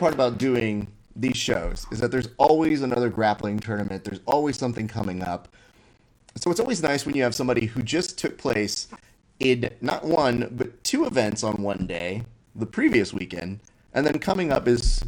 part about doing these shows is that there's always another grappling tournament. There's always something coming up. So it's always nice when you have somebody who just took place in not one, but two events on one day, the previous weekend, and then coming up is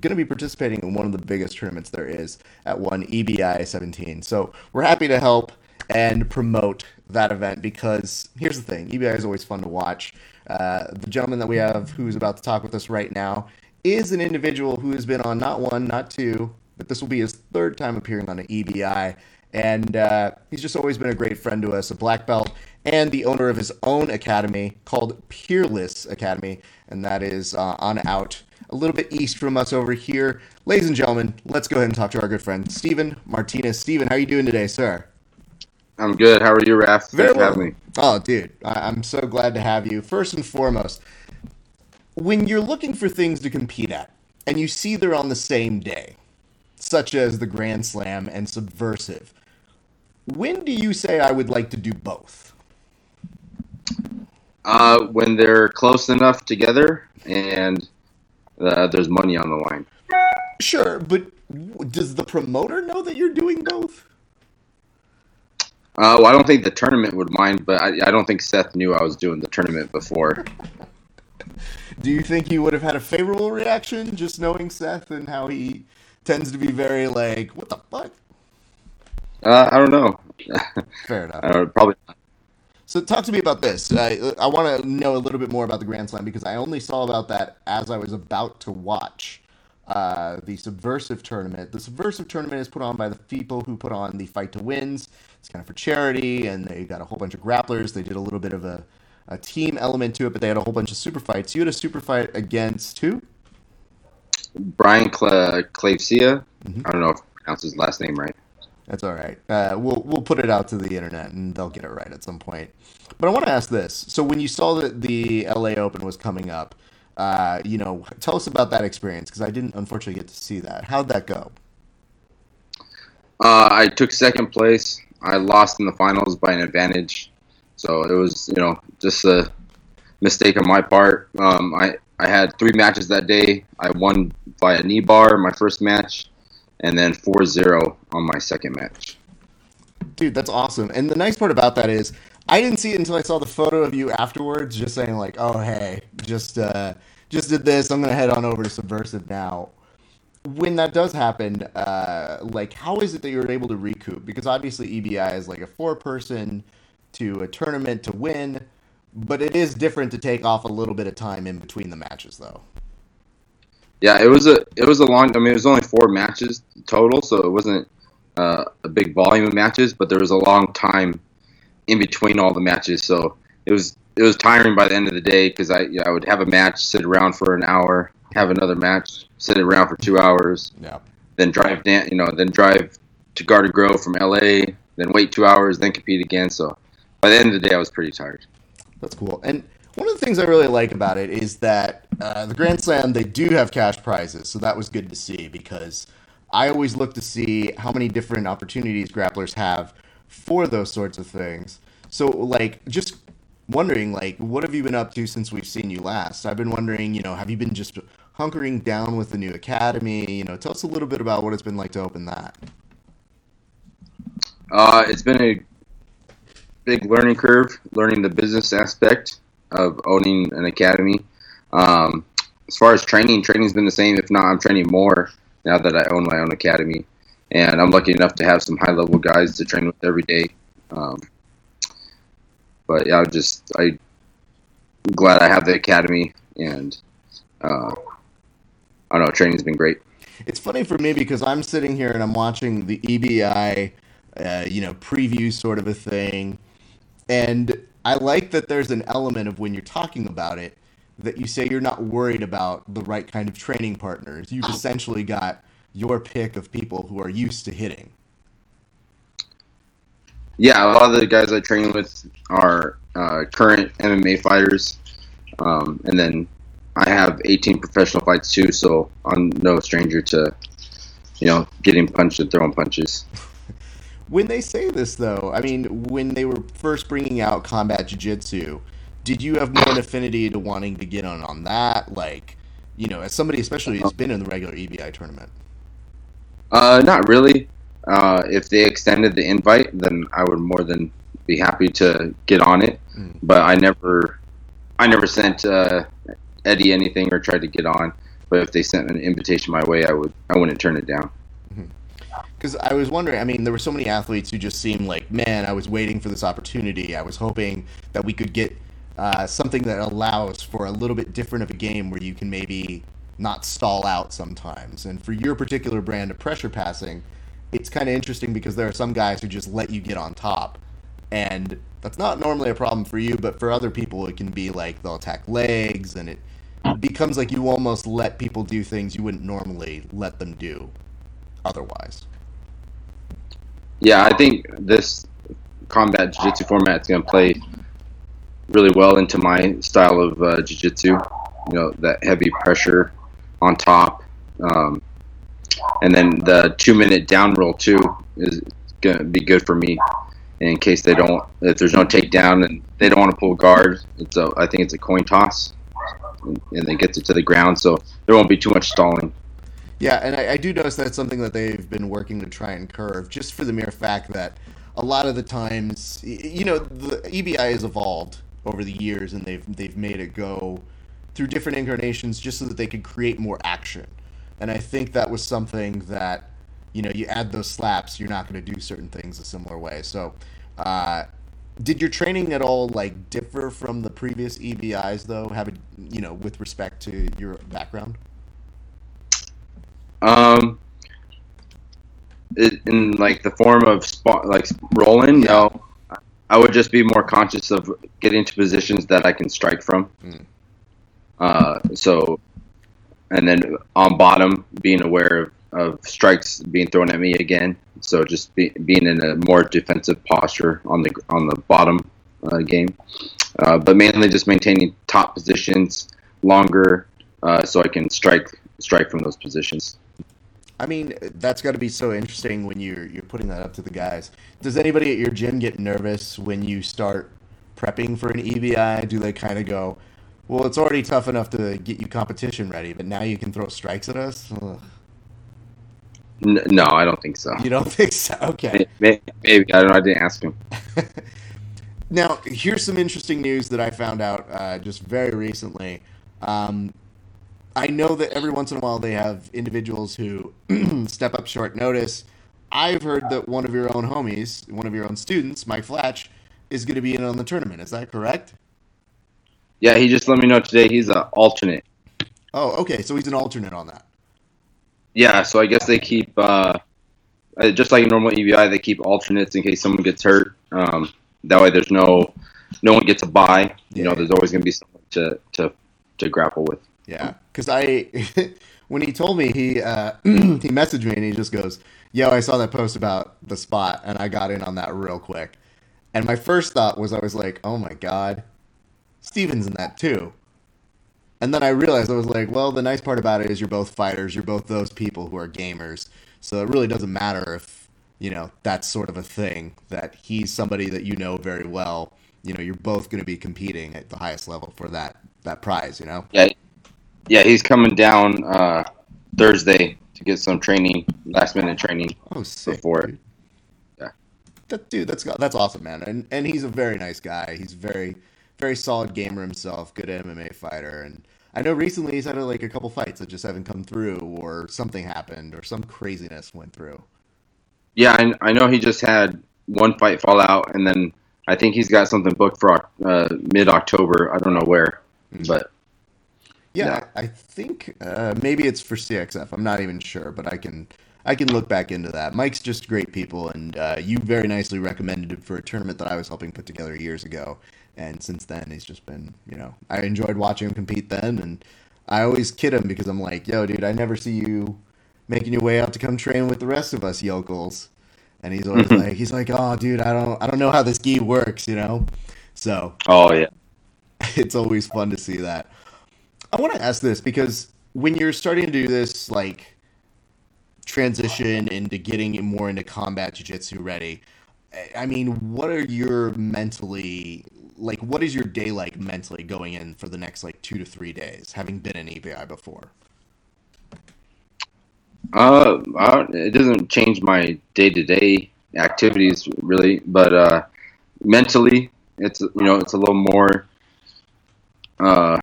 going to be participating in one of the biggest tournaments there is at one EBI 17. So we're happy to help and promote that event because here's the thing EBI is always fun to watch. Uh, the gentleman that we have who's about to talk with us right now is an individual who has been on not one, not two, but this will be his third time appearing on an EBI. And uh, he's just always been a great friend to us, a black belt, and the owner of his own academy called Peerless Academy, and that is uh, on out a little bit east from us over here. Ladies and gentlemen, let's go ahead and talk to our good friend Steven Martinez. Steven, how are you doing today, sir? I'm good. How are you, Raf? Very well. me. Oh, dude, I- I'm so glad to have you. First and foremost, when you're looking for things to compete at, and you see they're on the same day, such as the Grand Slam and Subversive, when do you say I would like to do both? Uh, when they're close enough together and uh, there's money on the line. Sure, but does the promoter know that you're doing both? Uh, well, I don't think the tournament would mind, but I, I don't think Seth knew I was doing the tournament before. Do you think he would have had a favorable reaction just knowing Seth and how he tends to be very like, what the fuck? Uh, I don't know. Fair enough. Uh, probably not. So talk to me about this. I, I want to know a little bit more about the Grand Slam because I only saw about that as I was about to watch uh, the Subversive tournament. The Subversive tournament is put on by the people who put on the Fight to Wins. It's kind of for charity, and they got a whole bunch of grapplers. They did a little bit of a, a team element to it, but they had a whole bunch of super fights. You had a super fight against who? Brian Cla- Clavesia. Mm-hmm. I don't know if I pronounced his last name right. That's all right. Uh, we'll we'll put it out to the internet and they'll get it right at some point. But I want to ask this: so when you saw that the LA Open was coming up, uh, you know, tell us about that experience because I didn't unfortunately get to see that. How'd that go? Uh, I took second place. I lost in the finals by an advantage, so it was you know just a mistake on my part. Um, I I had three matches that day. I won by a knee bar my first match and then 4-0 on my second match. Dude, that's awesome. And the nice part about that is I didn't see it until I saw the photo of you afterwards, just saying like, "Oh, hey, just uh, just did this. I'm gonna head on over to Subversive now." When that does happen, uh, like, how is it that you're able to recoup? Because obviously EBI is like a four-person to a tournament to win, but it is different to take off a little bit of time in between the matches, though. Yeah, it was a it was a long. I mean, it was only four matches total, so it wasn't uh, a big volume of matches, but there was a long time in between all the matches, so it was it was tiring by the end of the day because I I would have a match, sit around for an hour, have another match, sit around for two hours, yeah. then drive down, you know, then drive to Garden Grove from LA, then wait two hours, then compete again. So by the end of the day, I was pretty tired. That's cool. And one of the things I really like about it is that uh, the Grand Slam they do have cash prizes, so that was good to see because I always look to see how many different opportunities grapplers have for those sorts of things. So like just wondering like what have you been up to since we've seen you last? I've been wondering, you know, have you been just hunkering down with the new academy? You know, tell us a little bit about what it's been like to open that. Uh, it's been a big learning curve, learning the business aspect of owning an academy. Um, as far as training, training's been the same. If not, I'm training more now that I own my own academy, and I'm lucky enough to have some high level guys to train with every day. Um, but yeah, I'm just I, am glad I have the academy, and uh, I don't know, training's been great. It's funny for me because I'm sitting here and I'm watching the EBI, uh, you know, preview sort of a thing, and I like that there's an element of when you're talking about it that you say you're not worried about the right kind of training partners. You've essentially got your pick of people who are used to hitting. Yeah, a lot of the guys I train with are uh, current MMA fighters, um, and then I have 18 professional fights too, so I'm no stranger to, you know, getting punched and throwing punches. When they say this, though, I mean, when they were first bringing out combat jiu-jitsu, did you have more an affinity to wanting to get on on that? Like, You know, as somebody especially who's been in the regular EBI tournament. Uh, not really. Uh, if they extended the invite, then I would more than be happy to get on it. Mm. But I never, I never sent uh, Eddie anything or tried to get on. But if they sent an invitation my way, I would, I wouldn't turn it down. Because. I was wondering, I mean, there were so many athletes who just seemed like, man, I was waiting for this opportunity. I was hoping that we could get uh, something that allows for a little bit different of a game where you can maybe not stall out sometimes. And for your particular brand of pressure passing, it's kind of interesting because there are some guys who just let you get on top. And that's not normally a problem for you, but for other people, it can be like they'll attack legs and it becomes like you almost let people do things you wouldn't normally let them do otherwise. Yeah, I think this combat jiu-jitsu format is going to play really well into my style of uh, jiu-jitsu. You know, that heavy pressure on top. Um, and then the two minute down roll too is going to be good for me in case they don't, if there's no takedown and they don't want to pull guard. It's a, I think it's a coin toss and, and they get it to the ground. So there won't be too much stalling. Yeah, and I, I, do notice that's something that they've been working to try and curve, just for the mere fact that a lot of the times, you know, the EBI has evolved over the years, and they've they've made it go through different incarnations just so that they could create more action. And I think that was something that, you know, you add those slaps, you're not going to do certain things a similar way. So, uh, did your training at all like differ from the previous EBIs though? Having you know, with respect to your background. Um, it, in like the form of spot, like rolling, no. I would just be more conscious of getting to positions that I can strike from. Mm. Uh, so, and then on bottom, being aware of, of strikes being thrown at me again. So just be, being in a more defensive posture on the on the bottom uh, game, uh, but mainly just maintaining top positions longer, uh, so I can strike strike from those positions. I mean, that's got to be so interesting when you're you're putting that up to the guys. Does anybody at your gym get nervous when you start prepping for an EBI? Do they kind of go, "Well, it's already tough enough to get you competition ready, but now you can throw strikes at us"? No, I don't think so. You don't think so? Okay. Maybe, maybe I don't know. I didn't ask him. now, here's some interesting news that I found out uh, just very recently. Um, I know that every once in a while they have individuals who step up short notice. I've heard that one of your own homies, one of your own students, Mike Flatch, is going to be in on the tournament. Is that correct? Yeah, he just let me know today he's an alternate. Oh, okay. So he's an alternate on that. Yeah, so I guess they keep, uh, just like a normal EBI, they keep alternates in case someone gets hurt. Um, that way, there's no no one gets a buy. You yeah. know, there's always going to be someone to to to grapple with. Yeah, because I when he told me he uh, he messaged me and he just goes, "Yo, I saw that post about the spot and I got in on that real quick." And my first thought was I was like, "Oh my god, Steven's in that too." And then I realized I was like, "Well, the nice part about it is you're both fighters. You're both those people who are gamers. So it really doesn't matter if you know that's sort of a thing that he's somebody that you know very well." You know, you're both going to be competing at the highest level for that that prize. You know. Yeah, yeah, he's coming down uh, Thursday to get some training, last minute training. Oh, sick, before. Dude. Yeah, that dude, that's that's awesome, man. And and he's a very nice guy. He's very very solid gamer himself, good MMA fighter, and I know recently he's had like a couple fights that just haven't come through, or something happened, or some craziness went through. Yeah, I, I know he just had one fight fall out, and then I think he's got something booked for uh, mid October. I don't know where, mm-hmm. but yeah, I think uh, maybe it's for CXF. I'm not even sure, but I can I can look back into that. Mike's just great people, and uh, you very nicely recommended it for a tournament that I was helping put together years ago. And since then, he's just been, you know, I enjoyed watching him compete then, and I always kid him because I'm like, yo, dude, I never see you making your way out to come train with the rest of us yokels. And he's always like, he's like, oh, dude, I don't, I don't know how this gi works, you know. So, oh yeah, it's always fun to see that. I want to ask this because when you're starting to do this, like transition into getting more into combat jiu-jitsu ready, I mean, what are your mentally like? What is your day like mentally going in for the next like two to three days, having been in EBI before? Uh, I, it doesn't change my day to day activities really, but uh, mentally, it's you know it's a little more. Uh,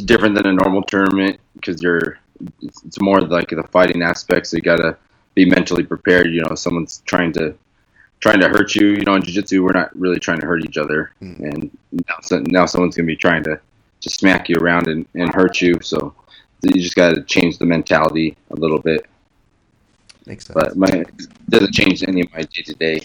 it's different than a normal tournament because you're. It's, more like the fighting aspect, so you gotta be mentally prepared. You know, someone's trying to trying to hurt you. You know, in jiu-jitsu, we're not really trying to hurt each other, mm. and now, so, now someone's gonna be trying to just smack you around and, and hurt you. So you just got to change the mentality a little bit. Makes sense. But my it doesn't change any of my day to day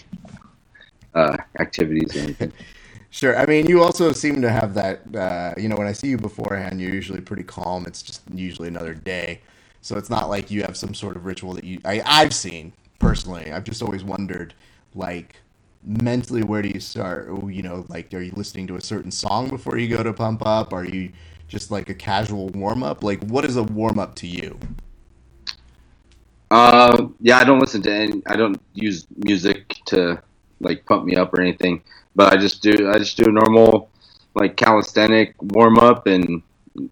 uh, activities or anything. Sure. I mean, you also seem to have that. Uh, you know, when I see you beforehand, you're usually pretty calm. It's just usually another day, so it's not like you have some sort of ritual that you. I, I've seen personally. I've just always wondered, like, mentally, where do you start? You know, like, are you listening to a certain song before you go to pump up? Are you just like a casual warm up? Like, what is a warm up to you? Uh, yeah, I don't listen to any. I don't use music to like pump me up or anything. But I just do. I just do a normal like calisthenic warm up, and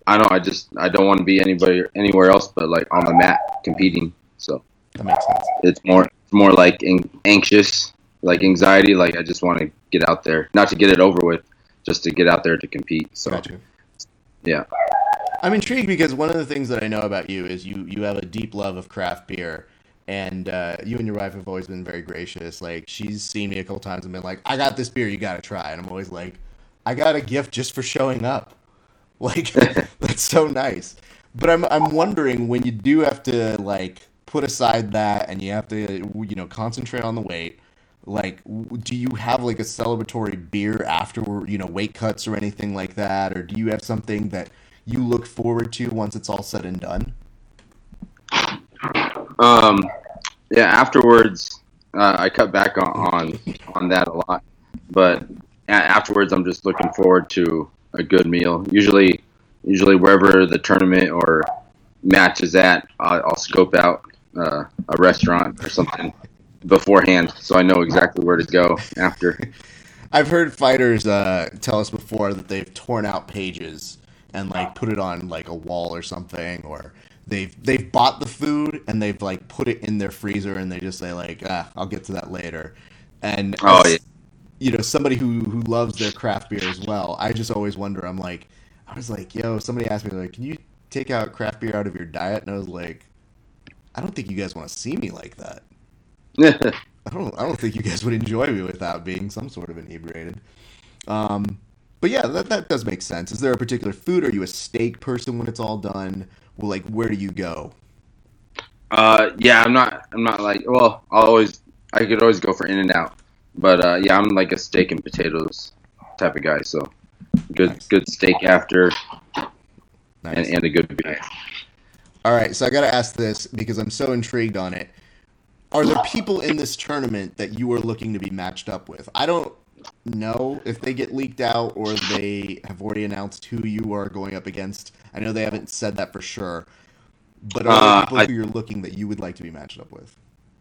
I don't. I just I don't want to be anybody anywhere else but like on the mat competing. So that makes sense. It's more it's more like anxious, like anxiety. Like I just want to get out there, not to get it over with, just to get out there to compete. So gotcha. yeah. I'm intrigued because one of the things that I know about you is you you have a deep love of craft beer, and uh, you and your wife have always been very gracious. Like she's seen me a couple times and been like, "I got this beer, you got to try," and I'm always like, "I got a gift just for showing up." Like that's so nice. But I'm I'm wondering when you do have to like put aside that and you have to you know concentrate on the weight. Like, do you have like a celebratory beer after you know weight cuts or anything like that, or do you have something that you look forward to once it's all said and done? Um, yeah. Afterwards, uh, I cut back on, on on that a lot, but afterwards, I'm just looking forward to a good meal. Usually, usually wherever the tournament or match is at, I'll, I'll scope out uh, a restaurant or something beforehand, so I know exactly where to go after. I've heard fighters uh, tell us before that they've torn out pages and like put it on like a wall or something or they've they've bought the food and they've like put it in their freezer and they just say like ah I'll get to that later and oh, as, yeah. you know somebody who who loves their craft beer as well I just always wonder I'm like I was like yo somebody asked me like can you take out craft beer out of your diet and I was like I don't think you guys want to see me like that I don't I don't think you guys would enjoy me without being some sort of inebriated um but yeah, that, that does make sense. Is there a particular food? Are you a steak person when it's all done? Well, like, where do you go? Uh, yeah, I'm not. I'm not like. Well, I'll always. I could always go for In and Out, but uh, yeah, I'm like a steak and potatoes type of guy. So good, nice. good steak after, nice. and, and a good beer. All right, so I got to ask this because I'm so intrigued on it. Are there people in this tournament that you are looking to be matched up with? I don't know if they get leaked out or they have already announced who you are going up against. I know they haven't said that for sure, but are there uh, people I, who you're looking that you would like to be matched up with?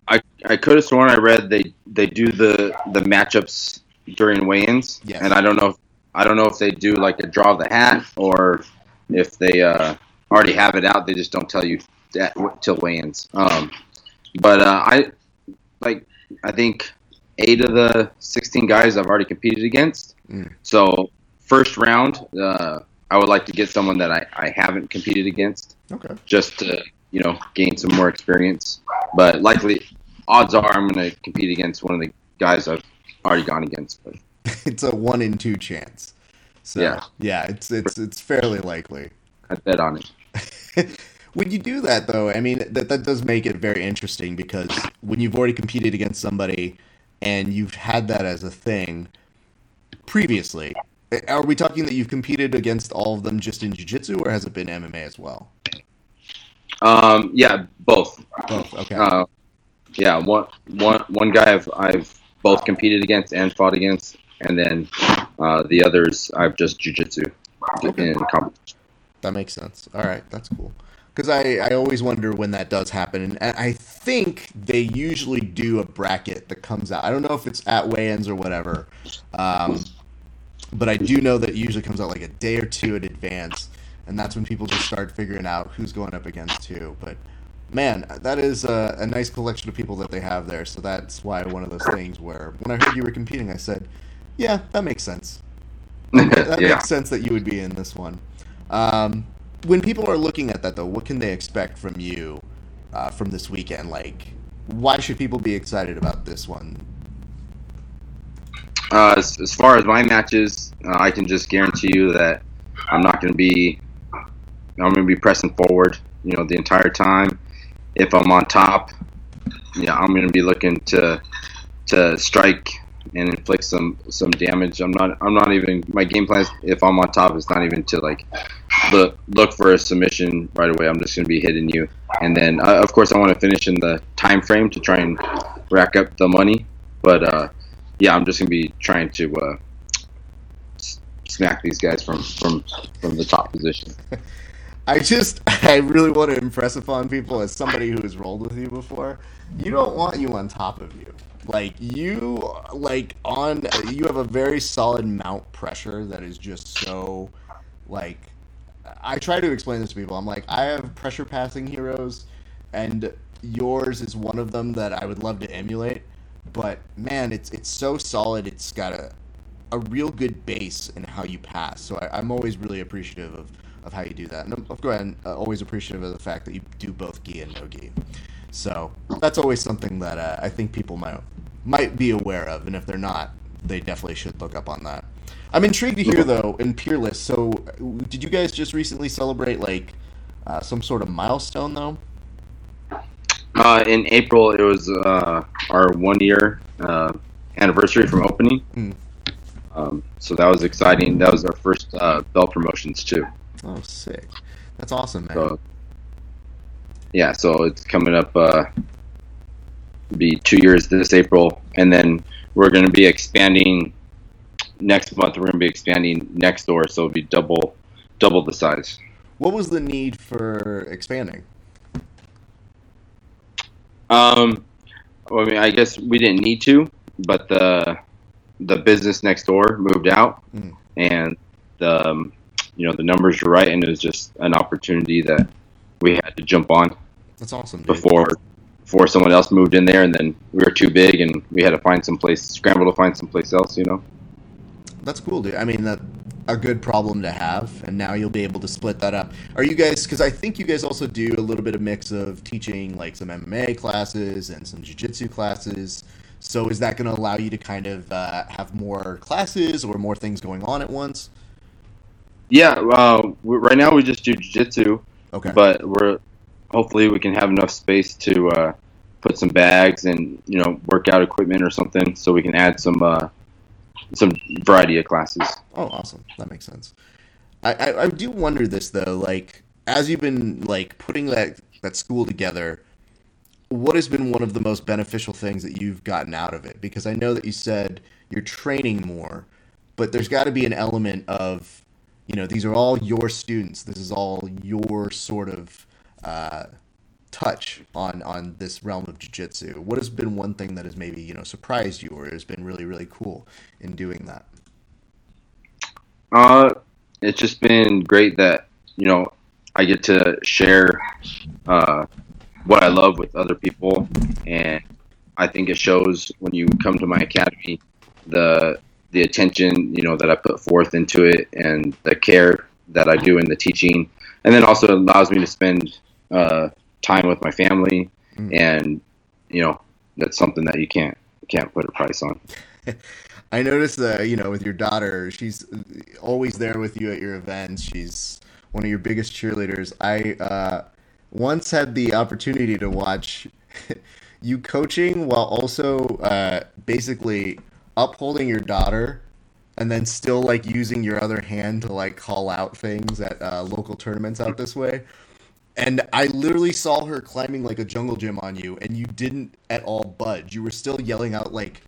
I, I could have sworn I read they they do the the matchups during weigh-ins, yes. and I don't know if, I don't know if they do like a draw of the hat or if they uh, already have it out. They just don't tell you that till weigh-ins. Um, but uh, I like I think eight of the 16 guys I've already competed against. Mm. So first round, uh, I would like to get someone that I, I haven't competed against. Okay. Just to you know gain some more experience. But likely, odds are I'm going to compete against one of the guys I've already gone against. But it's a one in two chance. So yeah, yeah, it's it's it's fairly likely. I bet on it. when you do that though, I mean that that does make it very interesting because when you've already competed against somebody and you've had that as a thing previously. Are we talking that you've competed against all of them just in jiu-jitsu, or has it been MMA as well? Um, yeah, both. Both. Okay. Uh, yeah, one, one, one guy I've I've both competed against and fought against, and then uh, the others I've just jiu-jitsu okay. in competition. That makes sense. All right, that's cool. Because I, I always wonder when that does happen, and I think they usually do a bracket that comes out. I don't know if it's at weigh-ins or whatever, um, but I do know that it usually comes out like a day or two in advance, and that's when people just start figuring out who's going up against who. But man, that is a, a nice collection of people that they have there. So that's why one of those things where when I heard you were competing, I said, "Yeah, that makes sense. That yeah. makes sense that you would be in this one." Um, when people are looking at that, though, what can they expect from you uh, from this weekend? Like, why should people be excited about this one? Uh, as, as far as my matches, uh, I can just guarantee you that I'm not going to be. I'm going to be pressing forward, you know, the entire time. If I'm on top, yeah, I'm going to be looking to to strike and inflict some some damage. I'm not. I'm not even. My game plan, is, if I'm on top, is not even to like look look for a submission right away. I'm just going to be hitting you, and then uh, of course I want to finish in the time frame to try and rack up the money. But uh, yeah, I'm just going to be trying to uh, smack these guys from from from the top position. I just, I really want to impress upon people as somebody who has rolled with you before. You don't want you on top of you. Like you, like on, you have a very solid mount pressure that is just so, like, I try to explain this to people. I'm like, I have pressure passing heroes, and yours is one of them that I would love to emulate. But man, it's it's so solid. It's got a a real good base in how you pass. So I, I'm always really appreciative of, of how you do that. And I'm, of course, I'm uh, always appreciative of the fact that you do both gi and no gi. So that's always something that uh, I think people might might be aware of, and if they're not, they definitely should look up on that. I'm intrigued to hear though in Peerless. So did you guys just recently celebrate like uh, some sort of milestone though? Uh, in April, it was uh, our one year uh, anniversary from opening. Hmm. Um, so that was exciting. That was our first uh, belt promotions too. Oh, sick! That's awesome, man. So yeah, so it's coming up. Uh, be two years this April, and then we're going to be expanding next month. We're going to be expanding next door, so it'll be double double the size. What was the need for expanding? Um, well, I mean, I guess we didn't need to, but the the business next door moved out, Mm. and the um, you know the numbers were right, and it was just an opportunity that we had to jump on That's awesome. Dude. before before someone else moved in there, and then we were too big, and we had to find some place, scramble to find some place else, you know. That's cool, dude. I mean, that a good problem to have, and now you'll be able to split that up. Are you guys? Because I think you guys also do a little bit of mix of teaching like some MMA classes and some jiu-jitsu classes. So is that going to allow you to kind of uh, have more classes or more things going on at once? Yeah, uh, right now we just do jiu-jitsu, Okay. but we're hopefully we can have enough space to uh, put some bags and you know workout equipment or something, so we can add some uh, some variety of classes. Oh, awesome. That makes sense. I, I, I do wonder this though, like as you've been like putting that that school together, what has been one of the most beneficial things that you've gotten out of it? Because I know that you said you're training more, but there's got to be an element of, you know, these are all your students. This is all your sort of uh, touch on on this realm of jiu-jitsu. What has been one thing that has maybe you know surprised you or has been really really cool in doing that? Uh, it's just been great that you know I get to share uh, what I love with other people, and I think it shows when you come to my academy the the attention you know that I put forth into it and the care that I do in the teaching, and then also allows me to spend uh, time with my family, Mm. and you know that's something that you can't can't put a price on. I noticed that you know with your daughter, she's always there with you at your events. She's one of your biggest cheerleaders. I uh, once had the opportunity to watch you coaching while also uh, basically upholding your daughter, and then still like using your other hand to like call out things at uh, local tournaments out this way. And I literally saw her climbing like a jungle gym on you, and you didn't at all budge. You were still yelling out like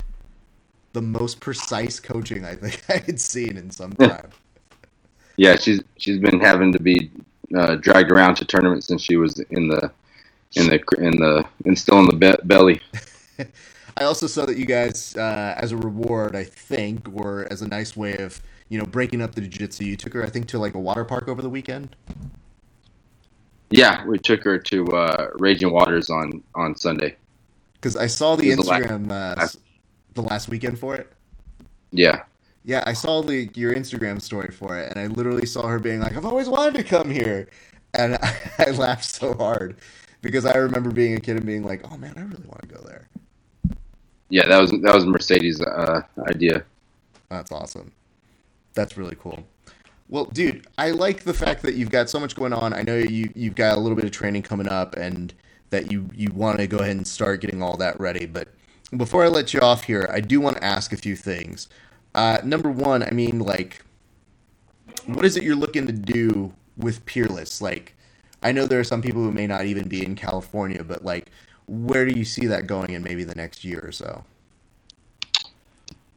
the most precise coaching I think I had seen in some time. Yeah, she's she's been having to be uh, dragged around to tournaments since she was in the in the in the and still in the be- belly. I also saw that you guys, uh, as a reward, I think, or as a nice way of you know breaking up the jiu-jitsu, you took her, I think, to like a water park over the weekend. Yeah, we took her to uh, Raging Waters on on Sunday. Because I saw the was the Instagram uh, s- the last weekend for it. Yeah, Yeah, I saw the your Instagram story for it, and I literally saw her being like, "I've always wanted to come here," and I, I laughed so hard because I remember being a kid and being like, "Oh man, I really want to go there." yeah, that was that was Mercedes' uh, idea. That's awesome. That's really cool. Well, dude, I like the fact that you've got so much going on. I know you you've got a little bit of training coming up, and that you you want to go ahead and start getting all that ready. But before I let you off here, I do want to ask a few things. Uh, number one, I mean, like, what is it you're looking to do with Peerless? Like, I know there are some people who may not even be in California, but like, where do you see that going in maybe the next year or so?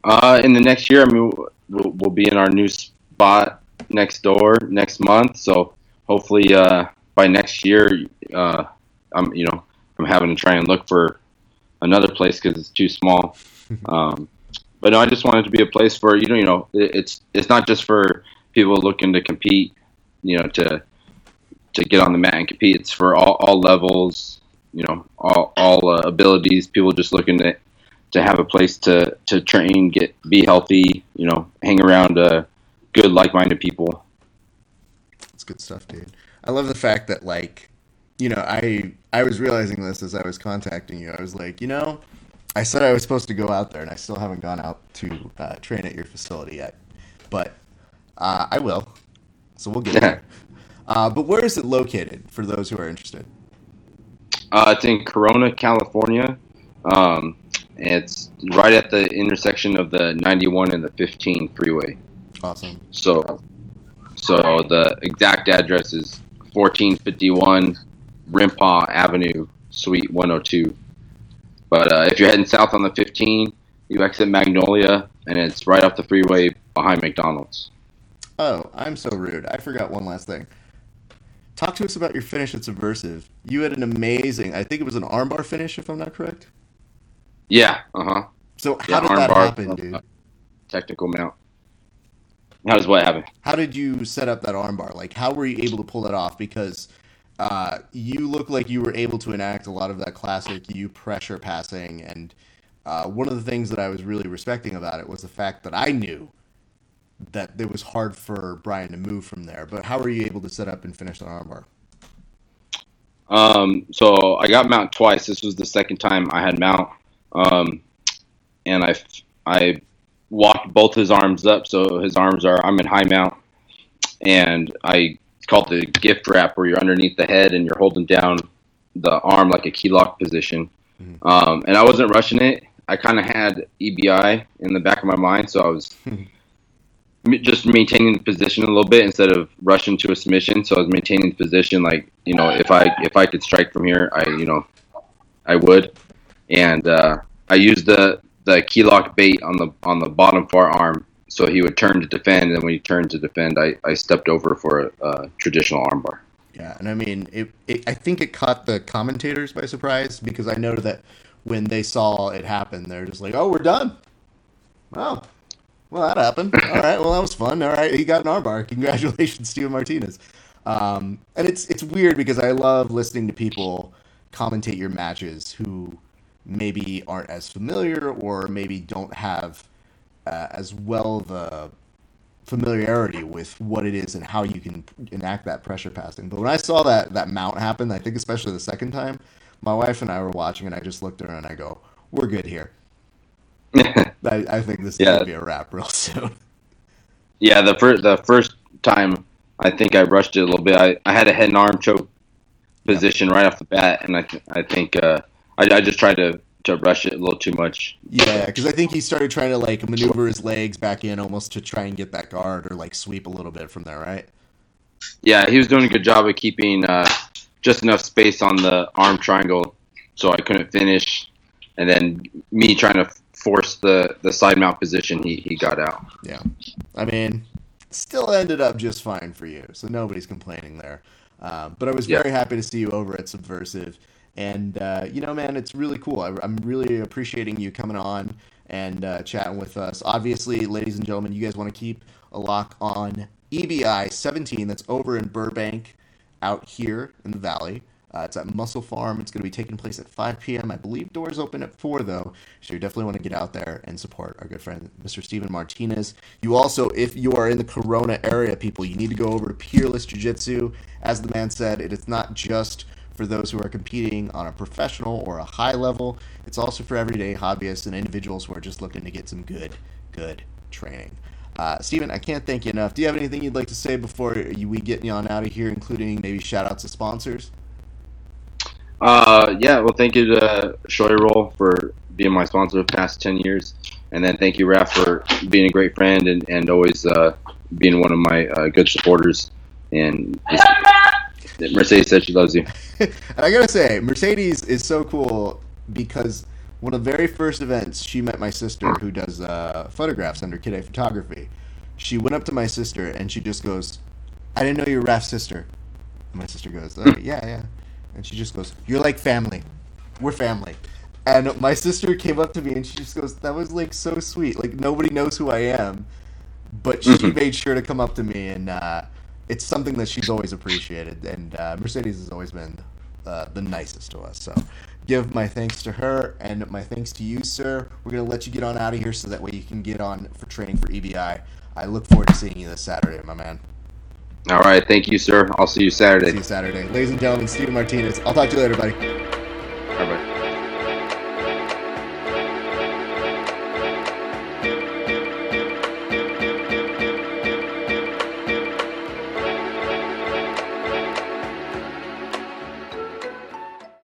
Uh, in the next year, I mean, we'll, we'll be in our new spot next door next month. So hopefully, uh, by next year, uh, I'm you know I'm having to try and look for another place because it's too small. Um, but no, I just want it to be a place for you know you know it, it's it's not just for people looking to compete, you know to to get on the mat and compete. It's for all, all levels, you know, all all uh, abilities. People just looking to to have a place to to train, get be healthy, you know, hang around uh, good like-minded people. It's good stuff, dude. I love the fact that like, you know, I I was realizing this as I was contacting you. I was like, you know, I said I was supposed to go out there, and I still haven't gone out to uh, train at your facility yet, but uh, I will. So we'll get there. Uh, but where is it located for those who are interested? Uh, it's in Corona, California. Um, it's right at the intersection of the 91 and the 15 freeway. Awesome. So, so the exact address is 1451 Rimpau Avenue, Suite 102. But uh, if you're heading south on the 15, you exit Magnolia, and it's right off the freeway behind McDonald's. Oh, I'm so rude. I forgot one last thing. Talk to us about your finish at Subversive. You had an amazing, I think it was an armbar finish, if I'm not correct. Yeah, uh huh. So how Yeah, did that armbar. happen, dude? Technical mount. How does what happen? How did you set up that armbar? Like, how were you able to pull that off? Because uh, you look like you were able to enact a lot of that classic you pressure passing, and uh, one of the things that I was really respecting about it was the fact that I knew that it was hard for Brian to move from there. But how were you able to set up and finish that armbar? Um, so I got mount twice. This was the second time I had mount, um, and I I walked both his arms up, so his arms are I'm in high mount, and I it's called the gift wrap, where you're underneath the head and you're holding down the arm like a key lock position. Mhm. Um, and I wasn't rushing it. I kind of had EBI in the back of my mind, so I was just maintaining the position a little bit instead of rushing to a submission. So I was maintaining the position, like you know, if I if I could strike from here, I you know, I would. And uh, I used the the key lock bait on the on the bottom forearm, so he would turn to defend, and when he turned to defend, I, I stepped over for a, a traditional armbar. Yeah, and I mean, it, it. I think it caught the commentators by surprise because I know that when they saw it happen, they're just like, "Oh, we're done." Oh, well, that happened. All right, well, that was fun. All right, he got an armbar. Congratulations, Steven Martinez. Um, and it's it's weird because I love listening to people commentate your matches who maybe aren't as familiar or maybe don't have uh, as well the familiarity with what it is and how you can enact that pressure passing. But when I saw that that mount happen, I think especially the second time, my wife and I were watching, and I just looked at her and I go, "We're good here." I, I think this is Yeah. gonna be a wrap real soon. Yeah, the first the first time I think I rushed it a little bit. I, I had a head and arm choke position right off the bat, and I th- I think uh, I, I just tried to, to rush it a little too much. Yeah, because I think he started trying to like maneuver his legs back in almost to try and get that guard or like sweep a little bit from there, right? Yeah, he was doing a good job of keeping uh, just enough space on the arm triangle so I couldn't finish, and then me trying to force the, the side mount position, he, he got out. Yeah. I mean, still ended up just fine for you, so nobody's complaining there. Um, but I was Yeah. very happy to see you over at Subversive. And, uh, you know, man, it's really cool. I, I'm really appreciating you coming on and uh, chatting with us. Obviously, ladies and gentlemen, you guys want to keep a lock on EBI 17 that's over in Burbank out here in the valley. Uh, it's at Muscle Farm. It's going to be taking place at 5 p.m. I believe doors open at 4, though. So you definitely want to get out there and support our good friend, Mr. Steven Martinez. You also, if you are in the Corona area, people, you need to go over to Peerless Jiu Jitsu. As the man said, it is not just for those who are competing on a professional or a high level, it's also for everyday hobbyists and individuals who are just looking to get some good, good training. Uh, Steven, I can't thank you enough. Do you have anything you'd like to say before we get you on out of here, including maybe shout outs to sponsors? Uh, yeah, well, thank you to Shoyoroll for being my sponsor the past 10 years. And then thank you, Raf, for being a great friend and, and always uh, being one of my uh, good supporters. And just, Mercedes said she loves you. and I gotta say, Mercedes is so cool because one of the very first events she met my sister, who does uh, photographs under Kid A Photography. She went up to my sister and she just goes, "I didn't know you were Raf's sister." And my sister goes, "Uh, "Yeah, yeah," and she just goes, "You're like family. We're family." And my sister came up to me and she just goes, "That was like so sweet. Like nobody knows who I am, but she Mhm. made sure to come up to me and." Uh, it's something that she's always appreciated, and uh, Mercedes has always been uh, the nicest to us. So, give my thanks to her and my thanks to you, sir. We're gonna let you get on out of here so that way you can get on for training for EBI. I look forward to seeing you this Saturday, my man. All right. Thank you, sir. I'll see you Saturday. See you Saturday, ladies and gentlemen. Steven Martinez. I'll talk to you later, buddy.